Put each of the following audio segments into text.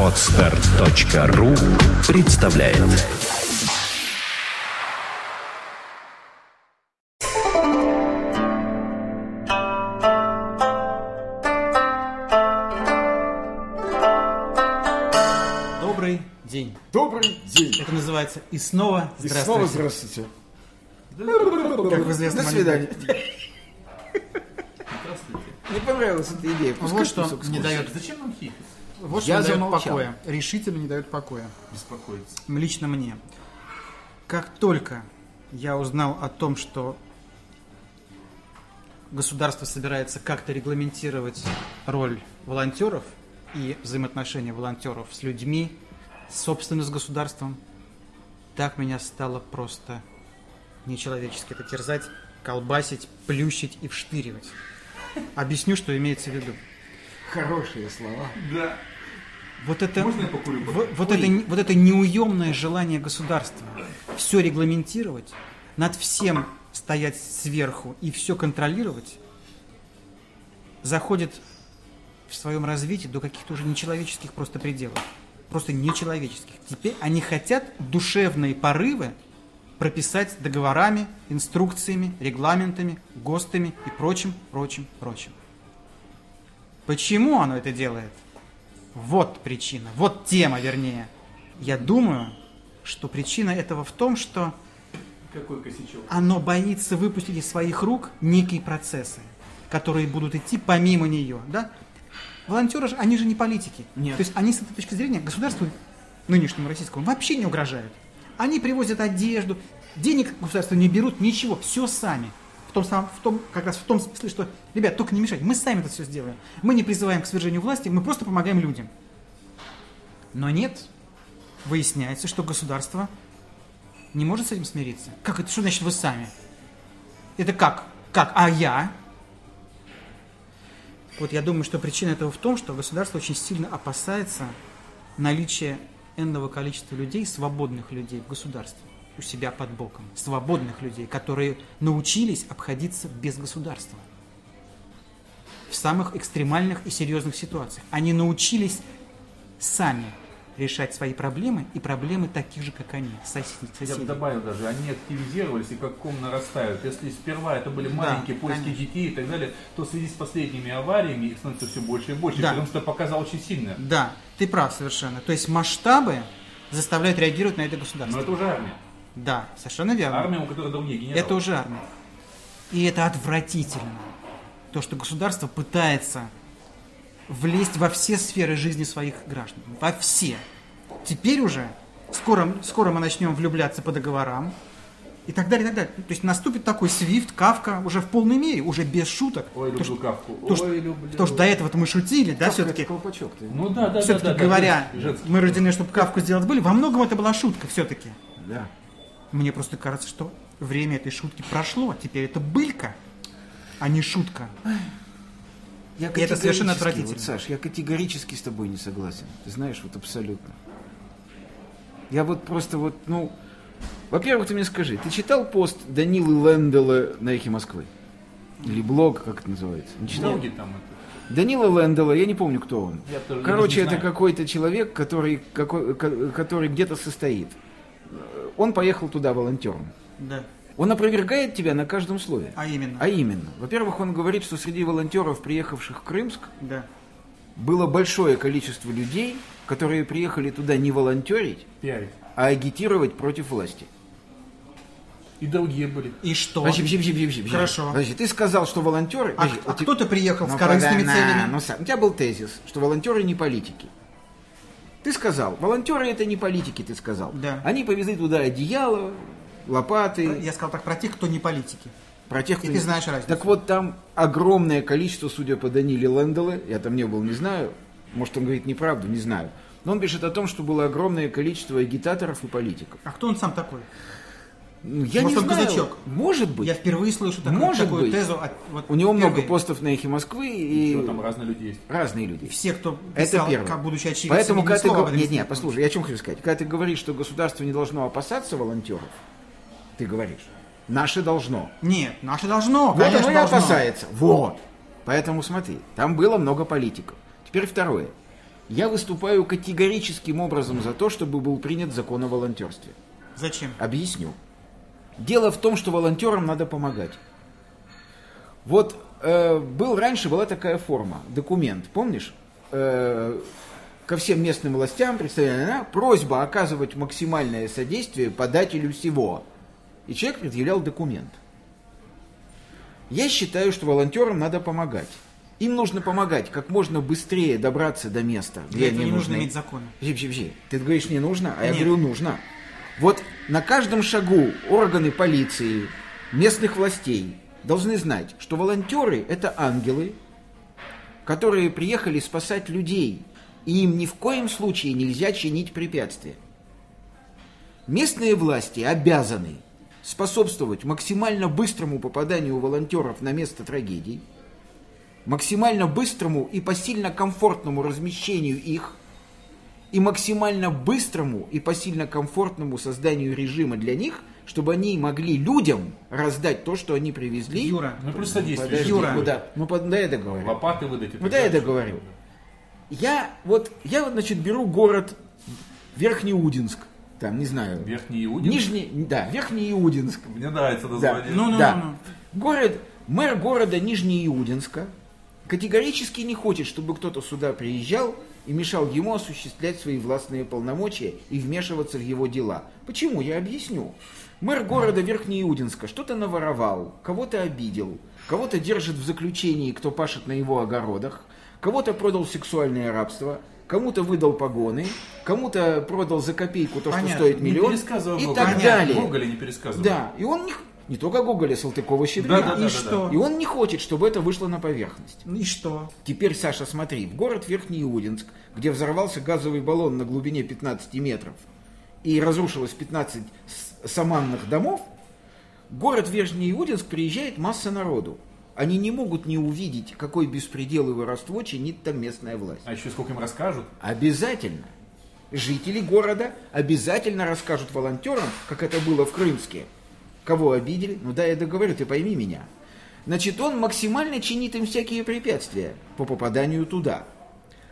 Отстар.ру представляет Добрый день. Добрый день. Это называется «И снова И здравствуйте». снова здравствуйте. Как в известном До свидания. Не понравилась эта идея. Пускай Вот что не дает, Зачем нам хихикать? вот что Я не дает замолчал. покоя. Решительно не дает покоя. Беспокоиться. Лично мне. Как только я узнал о том, что государство собирается как-то регламентировать роль волонтеров и взаимоотношения волонтеров с людьми, собственно, с государством, так меня стало просто нечеловечески это терзать, колбасить, плющить и вштыривать. Объясню, что имеется в виду. Хорошие слова. Да. Вот это, Можно я покурю? вот, вот это, вот это неуемное желание государства все регламентировать, над всем стоять сверху и все контролировать, заходит в своем развитии до каких-то уже нечеловеческих просто пределов. Просто нечеловеческих. Теперь они хотят душевные порывы прописать договорами, инструкциями, регламентами, ГОСТами и прочим, прочим, прочим. Почему оно это делает? Вот причина, вот тема, вернее. Я думаю, что причина этого в том, что Какой косячок? оно боится выпустить из своих рук некие процессы, которые будут идти помимо нее. Да? Волонтеры же, они же не политики. Нет. То есть они с этой точки зрения государству, нынешнему российскому, вообще не угрожают. Они привозят одежду, денег государство не берут, ничего, все сами. В том, самом, в том, как раз в том смысле, что, ребят, только не мешайте, мы сами это все сделаем. Мы не призываем к свержению власти, мы просто помогаем людям. Но нет, выясняется, что государство не может с этим смириться. Как это? Что значит вы сами? Это как? Как? А я? Вот я думаю, что причина этого в том, что государство очень сильно опасается наличия энного количества людей, свободных людей в государстве, у себя под боком. Свободных людей, которые научились обходиться без государства. В самых экстремальных и серьезных ситуациях. Они научились сами решать свои проблемы и проблемы таких же, как они, сосед- Я бы добавил даже, они активизировались и как ком нарастают. Если сперва это были маленькие поиски конечно. детей и так далее, то в связи с последними авариями их становится все больше и больше, Да. потому что показал очень сильно. Да, ты прав совершенно. То есть масштабы заставляют реагировать на это государство. Но это уже армия. Да, совершенно верно. Армия, у которой другие генералы. Это уже армия. И это отвратительно. То, что государство пытается влезть во все сферы жизни своих граждан. Во все. Теперь уже скоро, скоро мы начнем влюбляться по договорам. И так далее, и так далее. То есть наступит такой свифт, кавка уже в полной мере, уже без шуток. Ой, то, люблю что, кавку. то, что- Ой, люблю. то, что до этого-то мы шутили, да, Кавка все-таки. колпачок. ты. Ну да, да, Все-таки да, да, говоря, да, женский. мы рождены, чтобы кавку сделать были, во многом это была шутка все-таки. Да. Мне просто кажется, что время этой шутки прошло. Теперь это былька, а не шутка. Я И это совершенно категорически, отвратительно. Вот, Саш, я категорически с тобой не согласен. Ты знаешь, вот абсолютно. Я вот просто вот, ну... Во-первых, ты мне скажи, ты читал пост Данилы Лендела на «Эхе Москвы»? Или блог, как это называется? Не читал? Ноги там это. Данила Лендела, я не помню, кто он. Я тоже Короче, это знаю. какой-то человек, который, какой, ко- который где-то состоит. Он поехал туда волонтером. Да. Он опровергает тебя на каждом слове. А именно. А именно, во-первых, он говорит, что среди волонтеров, приехавших в Крымск, Да. было большое количество людей, которые приехали туда не волонтерить, Пиарить. а агитировать против власти. И другие были. И что? Подожди, подожди, подожди, подожди, подожди. Хорошо. Подожди, ты сказал, что волонтеры... А, а ты- кто-то приехал Ну, с корыстными подожди, целями. Ну, сам- у тебя был тезис, что волонтеры не политики. Ты сказал, волонтеры это не политики, ты сказал. Да. Они повезли туда одеяло, лопаты, Я сказал так про тех, кто не политики. про тех, И кто... ты знаешь разницу. Так вот, там огромное количество, судя по Даниле Ленделе, я там не был, не знаю, может, он говорит неправду, не знаю. Но он пишет о том, что было огромное количество агитаторов и политиков. А кто он сам такой? Ну, Я Может, не он знаю. казачок? Может быть. Я впервые слышу такую, Может такую быть. тезу. от- вот У него много впервые. постов на эхе Москвы и Что там разные люди есть. разные люди. Все, кто Это писал, первое. как будучи очевидцем, Поэтому, когда ты Нет, не нет, послушай, я о чем хочу сказать. Когда ты говоришь, что государство не должно опасаться волонтеров, ты говоришь, наше должно. Нет, наше должно, Вот оно и опасается. Вот. Поэтому смотри, там было много политиков. Теперь второе. Я выступаю категорическим образом за то, чтобы был принят закон о волонтерстве. Зачем? Объясню. Дело в том, что волонтерам надо помогать. Вот э, был раньше была такая форма, документ, помнишь? Э, ко всем местным властям представлена просьба оказывать максимальное содействие подателю всего. И человек предъявлял документ. Я считаю, что волонтерам надо помогать. Им нужно помогать как можно быстрее добраться до места, где Для этого они не нужно иметь законы. Подожди, подожди, подожди. Ты говоришь, не нужно, а я Нет. говорю, нужно. Вот на каждом шагу органы полиции, местных властей должны знать, что волонтеры – это ангелы, которые приехали спасать людей, и им ни в коем случае нельзя чинить препятствия. Местные власти обязаны способствовать максимально быстрому попаданию волонтеров на место трагедий, максимально быстрому и посильно комфортному размещению их и максимально быстрому и посильно комфортному созданию режима для них, чтобы они могли людям раздать то, что они привезли. Юра, Ну плюс содействие. Юра. ну да, ну под- да я договорю. Лопаты выдать. Ну да, я договорю. Я вот, я вот, значит, беру город Верхнеудинск, там, не знаю, Верхний Иудин. Нижний, да, Верхнеудинск, Мне нравится да. название. Ну, ну, да. ну, ну. Город, мэр города Нижнеиудинска категорически не хочет, чтобы кто-то сюда приезжал и мешал ему осуществлять свои властные полномочия и вмешиваться в его дела. Почему? Я объясню. Мэр города Верхнеиудинска что-то наворовал, кого-то обидел, кого-то держит в заключении, кто пашет на его огородах, кого-то продал в сексуальное рабство, кому-то выдал погоны, кому-то продал за копейку то, Понятно. что стоит Не миллион и так далее. Гоголя не пересказывай. Да, и он не, не только Гоголя, Салтыкова, Щедрина. Да, да, да, И да, что? И он не хочет, чтобы это вышло на поверхность. И что? Теперь, Саша, смотри, в город Верхнеудинск, где взорвался газовый баллон на глубине 15 метров и разрушилось 15 с- саманных домов, в город Верхнеудинск приезжает масса народу. Они не могут не увидеть, какой беспредел и воровство чинит там местная власть. А еще сколько им расскажут? Обязательно. Жители города обязательно расскажут волонтерам, как это было в Крымске. Кого обидели? Ну да, я договорю, ты пойми меня. Значит, он максимально чинит им всякие препятствия по попаданию туда.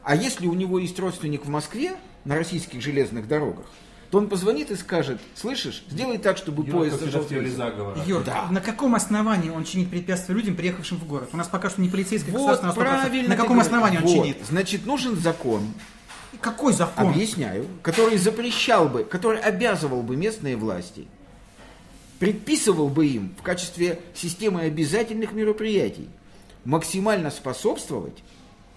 А если у него есть родственник в Москве на российских железных дорогах, то он позвонит и скажет, слышишь, сделай так, чтобы Юра, поезд теории заговора. Юр, Да. на каком основании он чинит препятствия людям, приехавшим в город? У нас пока что не полицейское Вот, государство на 100%. правильно. На каком основании он Вот, чинит? Значит, нужен закон, И Какой закон? Объясняю, который запрещал бы, который обязывал бы местные власти, предписывал бы им в качестве системы обязательных мероприятий максимально способствовать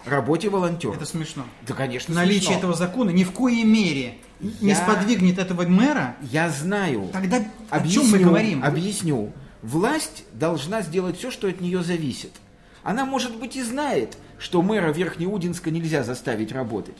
работе волонтеров. Это смешно. Да, конечно, Наличие смешно. этого закона ни в коей мере не Я- сподвигнет этого мэра. Я знаю. Тогда о Объясню, чем мы говорим? Объясню. Власть должна сделать все, что от нее зависит. Она, может быть, и знает, что мэра Верхнеудинска нельзя заставить работать.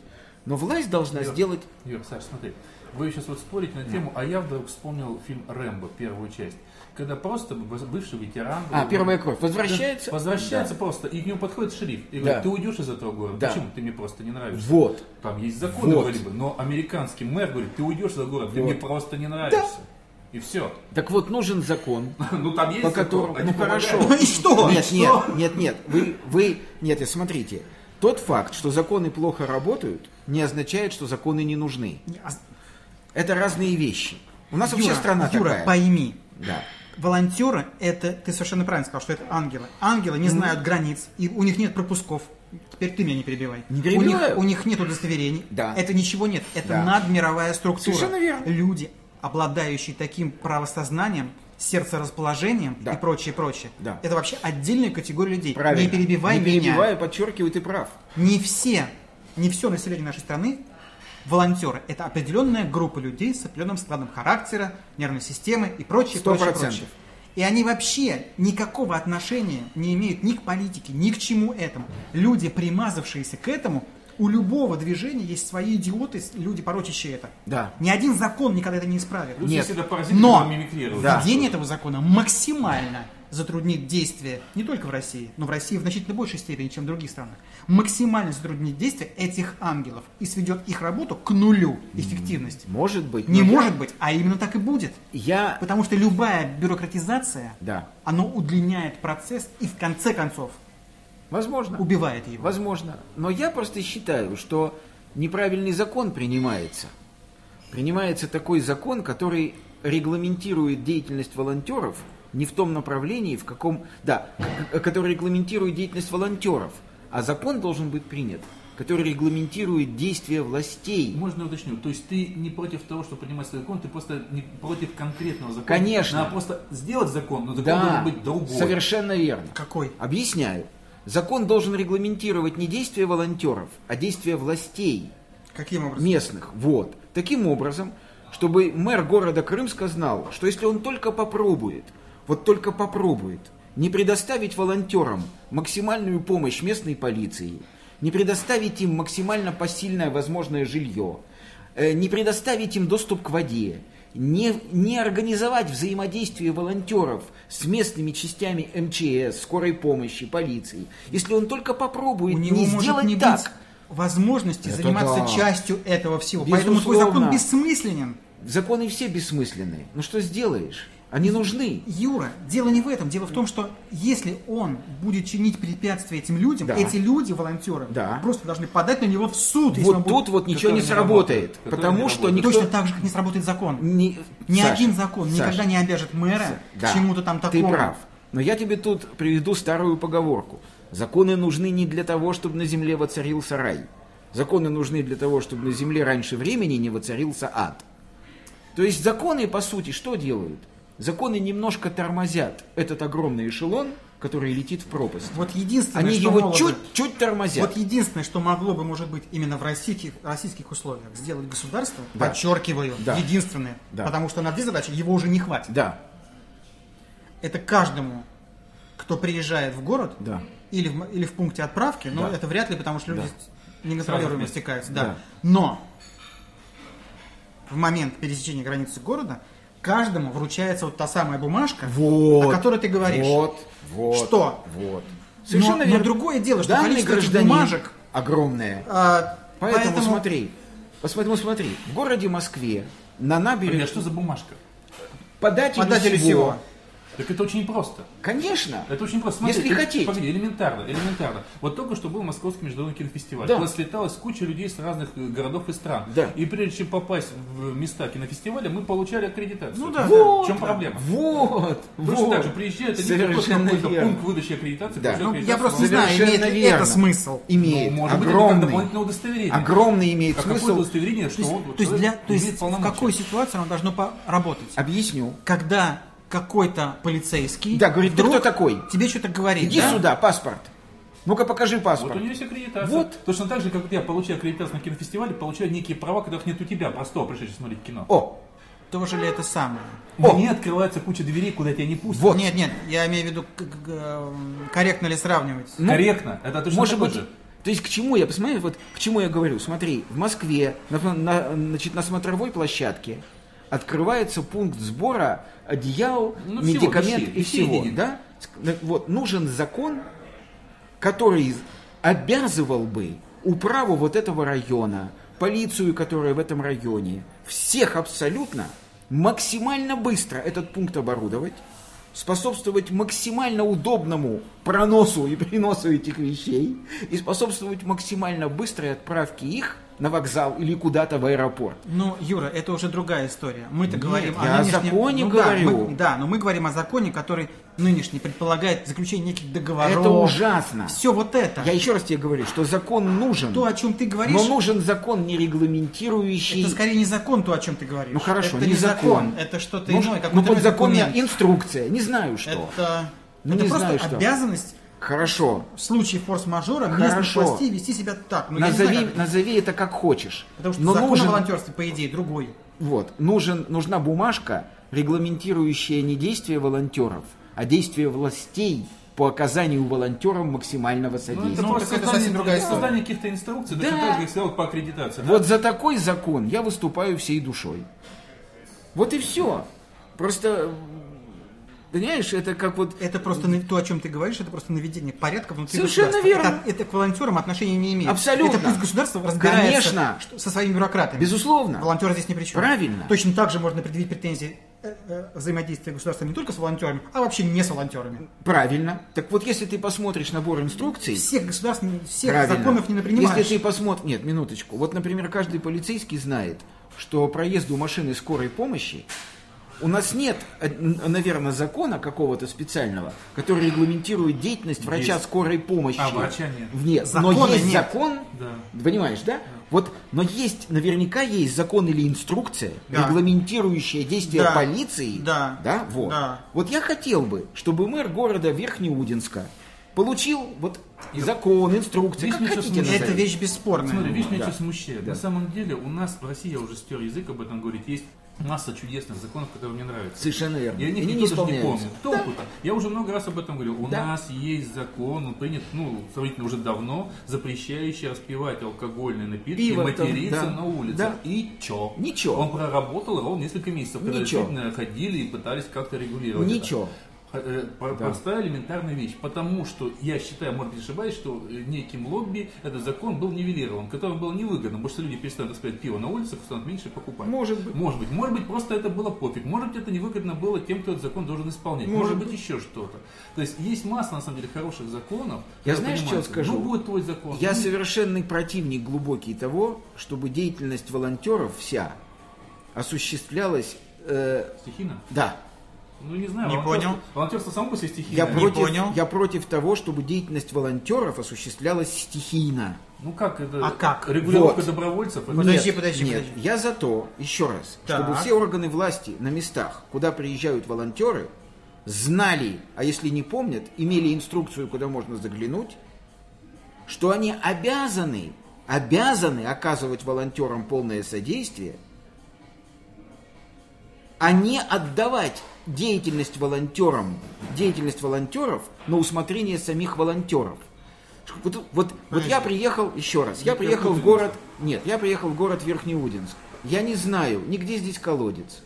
Но власть должна Юр, сделать... Юр, Саш, смотри. Вы сейчас вот спорите на тему, а я вдруг вспомнил фильм «Рэмбо», первую часть. Когда просто бывший ветеран... А, первая кровь. Возвращается? Возвращается Да. просто, и к нему подходит шериф и Да. говорит, ты уйдешь из этого города. Да. Почему? Ты мне просто не нравишься. Вот. Там есть законы Вот. вроде бы, но американский мэр говорит, ты уйдешь из этого города, ты Вот. мне просто не нравишься. И все. Так вот, нужен закон, Ну там есть по закон, которому... они Ну хорошо. помогают. И что? Нет, И нет, что? нет, нет. Вы, вы... Нет, и смотрите. Тот факт, что законы плохо работают, не означает, что законы не нужны. Это разные вещи. У нас вообще Юра, страна Юра, такая. пойми, Да. волонтеры это, ты совершенно правильно сказал, что это ангелы. Ангелы не знают границ, и у них нет пропусков. Теперь ты меня не перебивай. Не у, перебиваю. них, у них нет удостоверений. Да. Это ничего нет. Это Да. надмировая структура. Совершенно верно. Люди, обладающие таким правосознанием, сердцерасположением Да. и прочее, прочее. Да. Это вообще отдельная категория людей. Правильно. Не перебивай Не меня. перебиваю, подчеркиваю, ты прав. Не все, не все население нашей страны волонтеры. Это определенная группа людей с определенным складом характера, нервной системы и прочее, Сто прочее, процентов. прочее. И они вообще никакого отношения не имеют ни к политике, ни к чему этому. Люди, примазавшиеся к этому, у любого движения есть свои идиоты, люди, порочащие это. Да. Ни один закон никогда это не исправит. Нет. Но введение этого закона максимально затруднит действия не только в России, но в России в значительно большей степени, чем в других странах. Максимально затруднит действия этих ангелов и сведет их работу к нулю эффективности. Может быть. Не но я- может быть, а именно так и будет. Я... Потому что любая бюрократизация, Да. оно удлиняет процесс и в конце концов Возможно. убивает его. Возможно. Но я просто считаю, что неправильный закон принимается. Принимается такой закон, который регламентирует деятельность волонтеров не в том направлении, в каком... Да, который регламентирует деятельность волонтеров. А закон должен быть принят, который регламентирует действия властей. Можно уточню, то есть ты не против того, что принимается закон, ты просто не против конкретного закона. Конечно. Надо просто сделать закон, но закон Да, должен быть другой. совершенно верно. Какой? Объясняю. Закон должен регламентировать не действия волонтеров, а действия властей Каким образом? местных. Вот. Таким образом, чтобы мэр города Крымска знал, что если он только попробует, вот только попробует, не предоставить волонтерам максимальную помощь местной полиции, не предоставить им максимально посильное возможное жилье, э, не предоставить им доступ к воде, не, не организовать взаимодействие волонтеров с местными частями МЧС, скорой помощи, полиции. Если он только попробует У него не сделать не так, возможности Это заниматься да. частью этого всего. Поэтому твой Безусловно. закон бессмысленен. Законы все бессмысленные. Ну что сделаешь? Они нужны. Юра, дело не в этом. Дело в том, что если он будет чинить препятствия этим людям, Да. эти люди, волонтеры, Да. просто должны подать на него в суд. Вот будет- тут вот ничего который не не сработает. работает, который Потому не что работает. никто... Точно так же, как не сработает закон. Ни, Ни Саша, один закон Саша, никогда не обяжет мэра да, к чему-то там такому. Ты прав. Но я тебе тут приведу старую поговорку. Законы нужны не для того, чтобы на земле воцарился рай. Законы нужны для того, чтобы на земле раньше времени не воцарился ад. То есть законы, по сути, что делают? Законы немножко тормозят этот огромный эшелон, который летит в пропасть. Вот единственное, Они что его чуть-чуть тормозят. Вот единственное, что могло бы, может быть, именно в российских, российских условиях сделать государство, Да. подчеркиваю, Да. единственное, Да. потому что на две задачи его уже не хватит. Да, Это каждому, кто приезжает в город да. или, в, или в пункте отправки, но Да. это вряд ли, потому что люди Да. неконтролируемо стекаются. Да. Да. Но в момент пересечения границы города каждому вручается вот та самая бумажка, Вот. о которой ты говоришь. Вот, вот. Что? Вот. Но- но другое дело, что Данный количество бумажек- огромное. А, Поэтому, смотри, посмотри, смотри, в городе Москве на Подожди, а набережной что за бумажка? подателю, Подателю всего. Так это очень просто. Конечно. Это очень просто. Смотри, Если ты- хотеть. Погоди, элементарно, элементарно. Вот только что был Московский международный кинофестиваль. Да. Туда слеталась куча людей с разных э, городов и стран. Да. И прежде чем попасть в места кинофестиваля, мы получали аккредитацию. Ну да, Вот. В чем проблема? Вот. Точно вот. так же приезжают, они Совершенно приходят в какой-то верно. пункт выдачи аккредитации. Да. Ну, я просто не знаю, имеет ли это смысл. Имеет. Ну, может быть, огромный. дополнительное удостоверение. огромный имеет А какое смысл. удостоверение, что То есть, он то есть, для, то есть в какой ситуации оно должно поработать? Объясню. Когда какой-то полицейский Да, говорит, ты кто такой? тебе что-то говорит, Иди да? сюда, паспорт. Ну-ка покажи Вот паспорт. у него есть аккредитация. Вот. Точно так же, как я получаю аккредитацию на кинофестивале, получаю некие права, которых нет у тебя, простого пришедшего смотреть кино. О, Тоже ли это самое? О. Мне открывается куча дверей, куда тебя не пустят. Вот. Нет, нет, я имею в виду, эм, корректно ли сравнивать? Ну, Корректно. Это точно Может такой быть, же. то есть к чему я, посмотри, вот к чему я говорю. Смотри, в Москве на, на- значит, на смотровой площадке открывается пункт сбора одеял, Ну, всего, медикамент вещей, и вещей всего. денег. Да? Вот, нужен закон, который обязывал бы управу вот этого района, полицию, которая в этом районе, всех абсолютно максимально быстро этот пункт оборудовать, способствовать максимально удобному проносу и приносу этих вещей и способствовать максимально быстрой отправке их на вокзал или куда-то в аэропорт. Ну, Юра, это уже другая история. Мы-то говорим я о нынешнем- законе ну говорю. Да, мы, да, но мы говорим о законе, который нынешний предполагает заключение неких договоров. Это ужасно. Все вот это. Я еще раз тебе говорю, что закон нужен, То, о чем ты говоришь, но нужен закон не регламентирующий. это скорее не закон, то, о чем ты говоришь. Ну хорошо, это не закон. Это что-то Нужен- иное, ну подзаконная инструкция, не знаю что. Это, Ну, это не просто знаю, что. обязанность Хорошо. в случае форс-мажора местных Хорошо. властей вести себя так. Ну, назови, знаю, как- назови это как хочешь. Потому что но закон нужен, о волонтерстве, по идее, другой. вот, нужен, нужна бумажка, регламентирующая не действия волонтеров, а действия властей по оказанию волонтерам максимального Ну, это содействия. Ну, это создание, совсем другая это история. создание каких-то инструкций, Да. так же, как по аккредитации. да? Вот за такой закон я выступаю всей душой. Вот и все. Просто, понимаешь, это как вот... Это просто то, о чем ты говоришь, это просто наведение порядка внутри Совершенно верно. Это, это к волонтерам отношения не имеет. Абсолютно. Это пусть государство разбирается Конечно. со своими бюрократами. Безусловно. Волонтеры здесь ни при чем. Правильно. Точно так же можно предъявить претензии э, э, взаимодействия государства не только с волонтерами, а вообще не с волонтерами. Правильно. Так вот, если ты посмотришь набор инструкций, Всех государств, всех Правильно. законов не напринимаешь. Если ты посмотришь... Нет, минуточку. Вот, например, каждый полицейский знает, что проезду машины скорой помощи у нас нет, э, наверное, закона какого-то специального, который регламентирует деятельность врача Есть. скорой помощи. А врача нет. Нет, но есть нет. закон, Да. понимаешь, да? Вот, но есть, наверняка есть закон или инструкция, Да. регламентирующая действия Да. полиции. Да. Да, вот. Да. Вот я хотел бы, чтобы мэр города Верхнеудинска получил вот закон, инструкции, Здесь как хотите нужно- Это вещь бесспорная. Смотри, видишь, меня Да. смущает. На самом деле у нас в России, я уже стер язык об этом говорить, есть масса чудесных законов, которые мне нравятся. Совершенно верно. И они Они никто не даже не исполняются. помнит. Толку-то? Я уже много раз об этом говорил. У Да. нас есть закон, он принят, ну, сравнительно уже давно, запрещающий распивать алкогольные напитки, Пиво там, материться да. на улице. Да. И чё? Ничего. Он проработал ровно несколько месяцев, когда Ничего. ходили и пытались как-то регулировать это. Ничего. Э, про- Простая элементарная вещь. Потому что я считаю, может быть, ошибаюсь, что э, неким лобби этот закон был нивелирован, которым было невыгодно, потому что люди перестанут распивать пиво на улицах, станут меньше покупать. Может быть. Может быть. Может быть, просто это было пофиг. Может быть, это невыгодно было тем, кто этот закон должен исполнять. Может, быть, еще что-то. То есть есть масса, на самом деле, хороших законов. Я знаешь, что скажу? Ну, будет твой закон. Я ну, совершенный противник глубокий того, чтобы деятельность волонтеров вся осуществлялась... э, Стихийно? да, Ну, не знаю. Не волонтерство- понял. Волонтерство само по себе стихийное. я Не против, понял. я против того, чтобы деятельность волонтеров осуществлялась стихийно. Ну, как это? А как? Регулировка Вот. добровольцев? это- Подожди, нет, подожди, нет, подожди. я за то, еще раз, Так. чтобы все органы власти на местах, куда приезжают волонтеры, знали, а если не помнят, имели инструкцию, куда можно заглянуть, что они обязаны, обязаны оказывать волонтерам полное содействие, а не отдавать деятельность волонтерам, деятельность волонтеров на усмотрение самих волонтеров. Вот, вот, вот я приехал, еще раз, я приехал в город, нет, я приехал в город Верхнеудинск. Я не знаю, нигде здесь колодец,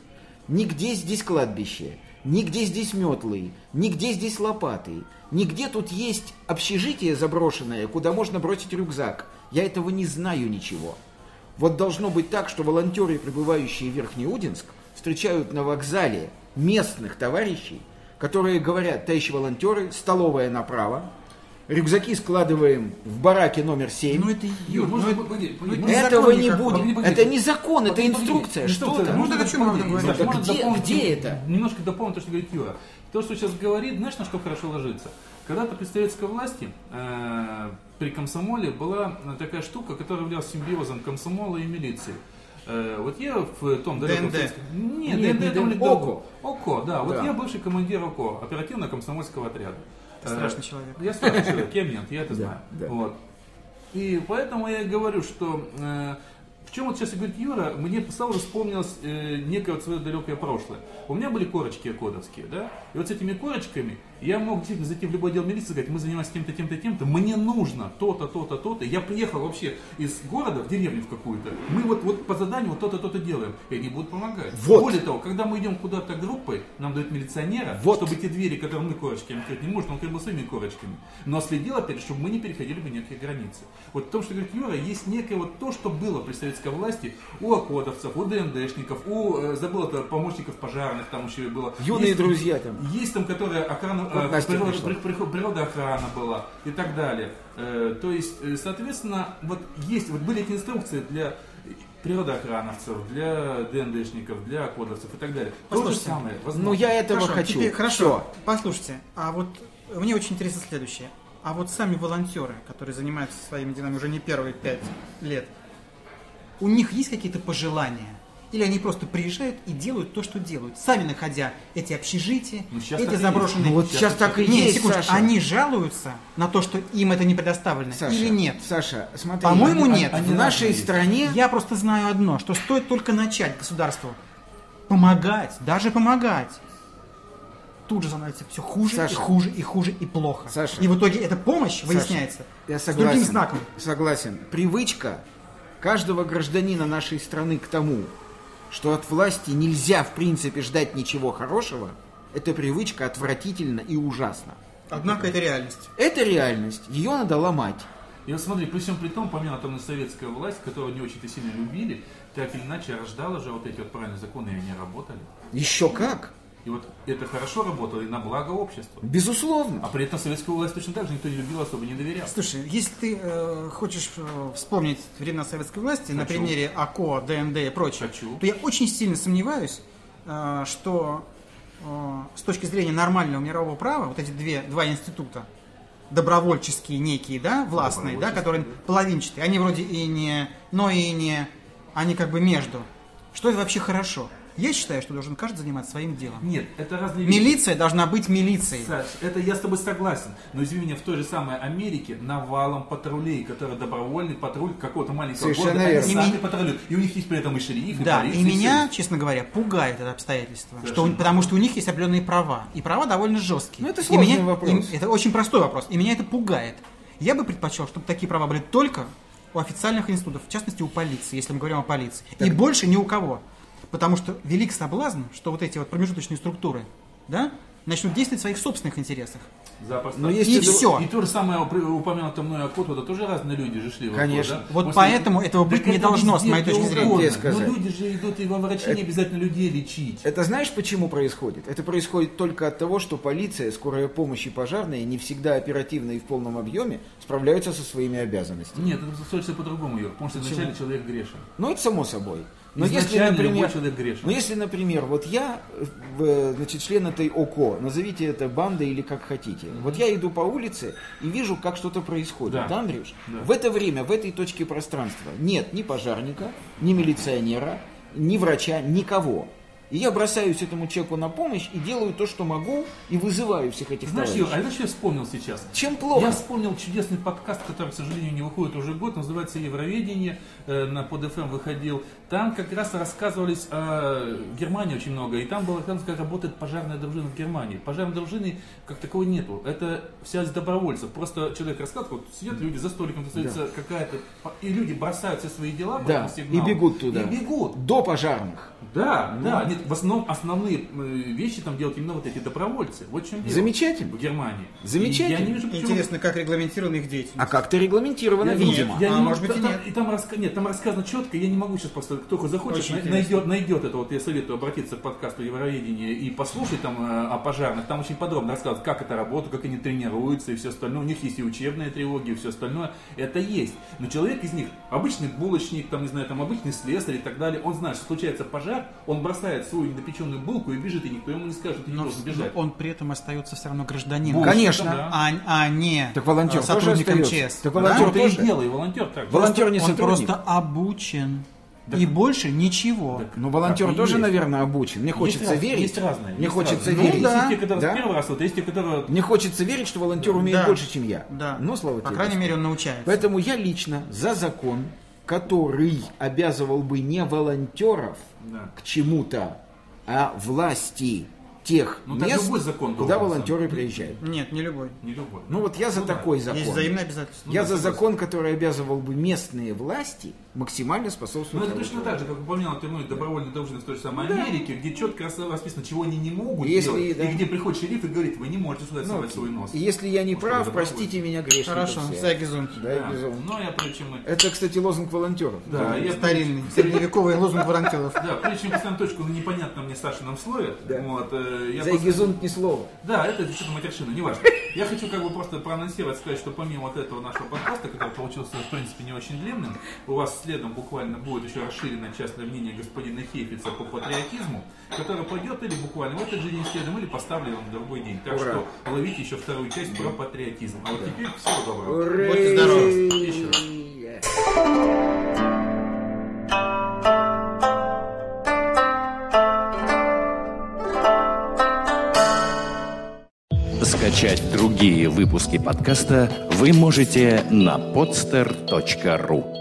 нигде здесь кладбище, нигде здесь метлы, нигде здесь лопаты, нигде тут есть общежитие заброшенное, куда можно бросить рюкзак. Я этого не знаю ничего. Вот должно быть так, что волонтеры, прибывающие в Верхнеудинск, встречают на вокзале местных товарищей, которые говорят, товарищи волонтеры, столовая направо, рюкзаки складываем в бараке номер 7. Ну это Юр, ну можно, это- погоди, ну погоди. это не Этого закон не будет. Погоди, погоди. Это не закон, это Погоди, погоди. инструкция. Что Инструкция. там? Можно о чем говорим? Знаешь, Да можно где- дополнить, где это? Немножко дополнить то, что говорит Юра. То, что сейчас говорит, знаешь, на что хорошо ложится? Когда-то при советской власти э, при комсомоле была такая штука, которая являлась симбиозом комсомола и милиции. Э, вот я в том далеком ДНД. Нет, Нет, ДНД не ДНД. ОКОД. ОКОД, да. Вот Да. я бывший командир ОКОД, оперативно-комсомольского отряда. Ты страшный человек. Я страшный человек, я мент, я это знаю. Вот. И поэтому я и говорю, что э, в чем вот сейчас и говорит Юра, мне сразу вспомнилось э, некое вот свое далекое прошлое. У меня были корочки окодовские, да? И вот с этими корочками я мог действительно зайти в любой отдел милиции и сказать, мы занимаемся тем-то, тем-то, тем-то, мне нужно то-то, то-то, то-то. Я приехал вообще из города в деревню в какую-то. Мы вот, вот по заданию вот то-то, то-то делаем. И они будут помогать. Вот. Более того, когда мы идем куда-то группой, нам дают милиционера, Вот. чтобы те двери, которые мы корочками открыть не можем, он открыл бы своими корочками. Но следил опять, чтобы мы не переходили бы некие границы. Вот в том, что говорит Юра, есть некое вот то, что было при советской власти у окодовцев, у ДНДшников, у, э, забыл это, помощников пожарных, там еще было. Юные Есть- друзья там. Есть там, которые охрана, Вот э, Настя природоохрана была и так далее. Э, то есть, э, соответственно, вот есть, вот были эти инструкции для природоохрановцев, для ДНДшников, для кодовцев и так далее. То же Послушайте, самое. Ну возможно. я этого Хорошо, хочу. теперь- хорошо, Всё. послушайте, а вот мне очень интересно следующее. А вот сами волонтеры, которые занимаются своими делами уже не первые пять лет, у них есть какие-то пожелания? Или они просто приезжают и делают то, что делают, сами находя эти общежития, Ну, эти заброшенные... Ну вот Сейчас сейчас так и Не, есть, секундочку, Саша. они жалуются на то, что им это не предоставлено, Саша, или нет? Саша, смотри. По-моему, они- нет. они- в нашей разные. стране Я просто знаю одно, что стоит только начать государству помогать, даже помогать, тут же становится все хуже Саша. и хуже и хуже и плохо. Саша. И в итоге эта помощь Саша, выясняется Я с согласен. другим знаком. Согласен. Привычка каждого гражданина нашей страны к тому, что от власти нельзя в принципе ждать ничего хорошего, эта привычка отвратительна и ужасна. Однако это реальность. Это реальность, ее надо ломать. И вот смотри, при всем при том, помимо там и советская власть, которую не очень-то сильно любили, так или иначе рождала же вот эти вот правильные законы, и они работали. Еще как? И вот это хорошо работало и на благо общества. Безусловно. А при этом советскую власть точно так же никто не любил, особо не доверял. Слушай, если ты э, хочешь э, вспомнить времена советской власти на Хочу. примере АКО, ДНД и прочее, Хочу. то я очень сильно сомневаюсь, э, что э, с точки зрения нормального мирового права вот эти две, два института, добровольческие некие, да, властные, да, которые половинчатые, они вроде и не, но и не, они как бы между. Что это вообще хорошо? Я считаю, что должен каждый заниматься своим делом. Нет, это разные вещи. Милиция должна быть милицией. Саш, это я с тобой согласен. Но извини меня, в той же самой Америке навалом патрулей, которые добровольный патруль какого-то маленького Совершенно города, верно. они И сами ми- патрулируют. И у них есть при этом и шериф, и Да, полиция, и меня, всё. честно говоря, пугает это обстоятельство. Что, потому что у них есть определенные права. И права довольно жесткие. Ну, это И сложный меня- вопрос. и- это очень простой вопрос. И меня это пугает. Я бы предпочел, чтобы такие права были только у официальных институтов, в частности у полиции, если мы говорим о полиции. И больше ни у кого. Потому что велик соблазн, что вот эти вот промежуточные структуры, да, начнут действовать в своих собственных интересах. Запросто. Но есть И и друг- все. И то же самое упомянутое мной Акот, это тоже разные люди же шли Конечно. да? Вот После- поэтому этого быть Так не это должно, с моей точки зрения. Но люди же идут и во врачи не обязательно людей лечить. Это знаешь, почему происходит? Это происходит только от того, что полиция, скорая помощь и пожарные не всегда оперативно и в полном объеме справляются со своими обязанностями. Нет, это строится по-другому, Юр. Потому что изначально человек грешен. Ну, это само собой. Но если, например, любой человек грешен. но если, например, вот я, значит, член этой ОКО, назовите это бандой или как хотите. Вот я иду по улице и вижу, как что-то происходит, Да. да, Андрюш? Да. В это время, в этой точке пространства нет ни пожарника, ни милиционера, ни врача, никого. И я бросаюсь этому человеку на помощь и делаю то, что могу, и вызываю всех этих Знаешь, товарищей. Юр, а знаешь, что я вспомнил сейчас? Чем плохо? Я вспомнил чудесный подкаст, который, к сожалению, не выходит уже год, называется «Евроведение», э, на под ФМ выходил. Там как раз рассказывались о Германии очень много, и там было рассказано, как работает пожарная дружина в Германии. Пожарной дружины как таковой нету, это вся из добровольцев. Просто человек рассказывает, вот сидят люди за столиком, остается какая-то... И люди бросают все свои дела по Да, этому сигналу, и бегут туда. И бегут. До пожарных. Да, Ну. да. Нет, в основном основные э, вещи там делают именно вот эти добровольцы. Вот в чем дело. Замечательно. В Германии. Замечательно. И я не вижу, почему... Интересно, как регламентирована их деятельность. А как-то регламентировано, Я, видимо. я А, не может быть, и там- нет. И там, раска- нет, там рассказано четко, я не могу сейчас просто, кто захочет, Очень интересно. найдет, найдет это, вот я советую обратиться к подкасту Евроведения и послушать там э, о пожарных, там очень подробно рассказывают, как это работает, как они тренируются и все остальное, у них есть и учебные тревоги, и все остальное, это есть. Но человек из них, обычный булочник, там, не знаю, там, обычный слесарь и так далее, он знает, что случается пожар, он бросает свою недопеченную булку и бежит, и никто ему не скажет, ты не Но, бежать. он при этом остается все равно гражданином. Конечно. да. а, а не Так волонтер сотрудник тоже остается. МЧС. Так Да? волонтер и тоже. дело, и волонтер так. Волонтер не он сотрудник. просто обучен. И больше ничего. Ну, волонтер Так тоже, есть. наверное, обучен. Мне хочется Есть раз- верить. Есть разные. Мне есть хочется разные. верить. Ну, Есть да. те, которые Да? первый раз, вот есть те, которые... Мне хочется верить, что волонтер умеет Да. больше, чем я. Да. Но, слава По тебе, крайней Господи. мере, он научается. Поэтому я лично за закон, который обязывал бы не волонтеров Да. к чему-то, а власти тех Ну, мест, любой закон куда волонтеры приезжают. Нет, не любой. Не любой. Ну вот я за Ну да. такой закон. Есть взаимные обязательства. Я да, за закон, который обязывал бы местные власти максимально Ну, способствовать. это точно так же, как упоминал ты мной добровольной дружины в той же самой Да. Америке, где четко рас- расписано, чего они не могут Если, делать, да. и где приходит шериф и говорит, вы не можете сюда Ну, совать свой нос. И если я не что прав, простите меня, грешника Хорошо, все. Сайгизун. Да, Да. безумно. Но я прежде чем. Это, кстати, лозунг волонтеров. Да, я Старинный, средневековый лозунг волонтеров. Да, прежде чем поставим точку на непонятном мне Сашином слове, Да. вот, э, я За просто- Эгизунт ни слова. Да, это что-то матершина, неважно. Я хочу как бы просто проанонсировать, сказать, что помимо вот этого нашего подкаста, который получился, в принципе, не очень длинным, у вас следом буквально будет еще расширенное частное мнение господина Хейфица по патриотизму, которое пойдет или буквально в этот же день следом, или поставлю вам в другой день. Так Ура. что ловите еще вторую часть про патриотизм. А вот теперь всего доброго. Ура! Будьте здоровы. Еще раз. Скачать другие выпуски подкаста вы можете на podster.ru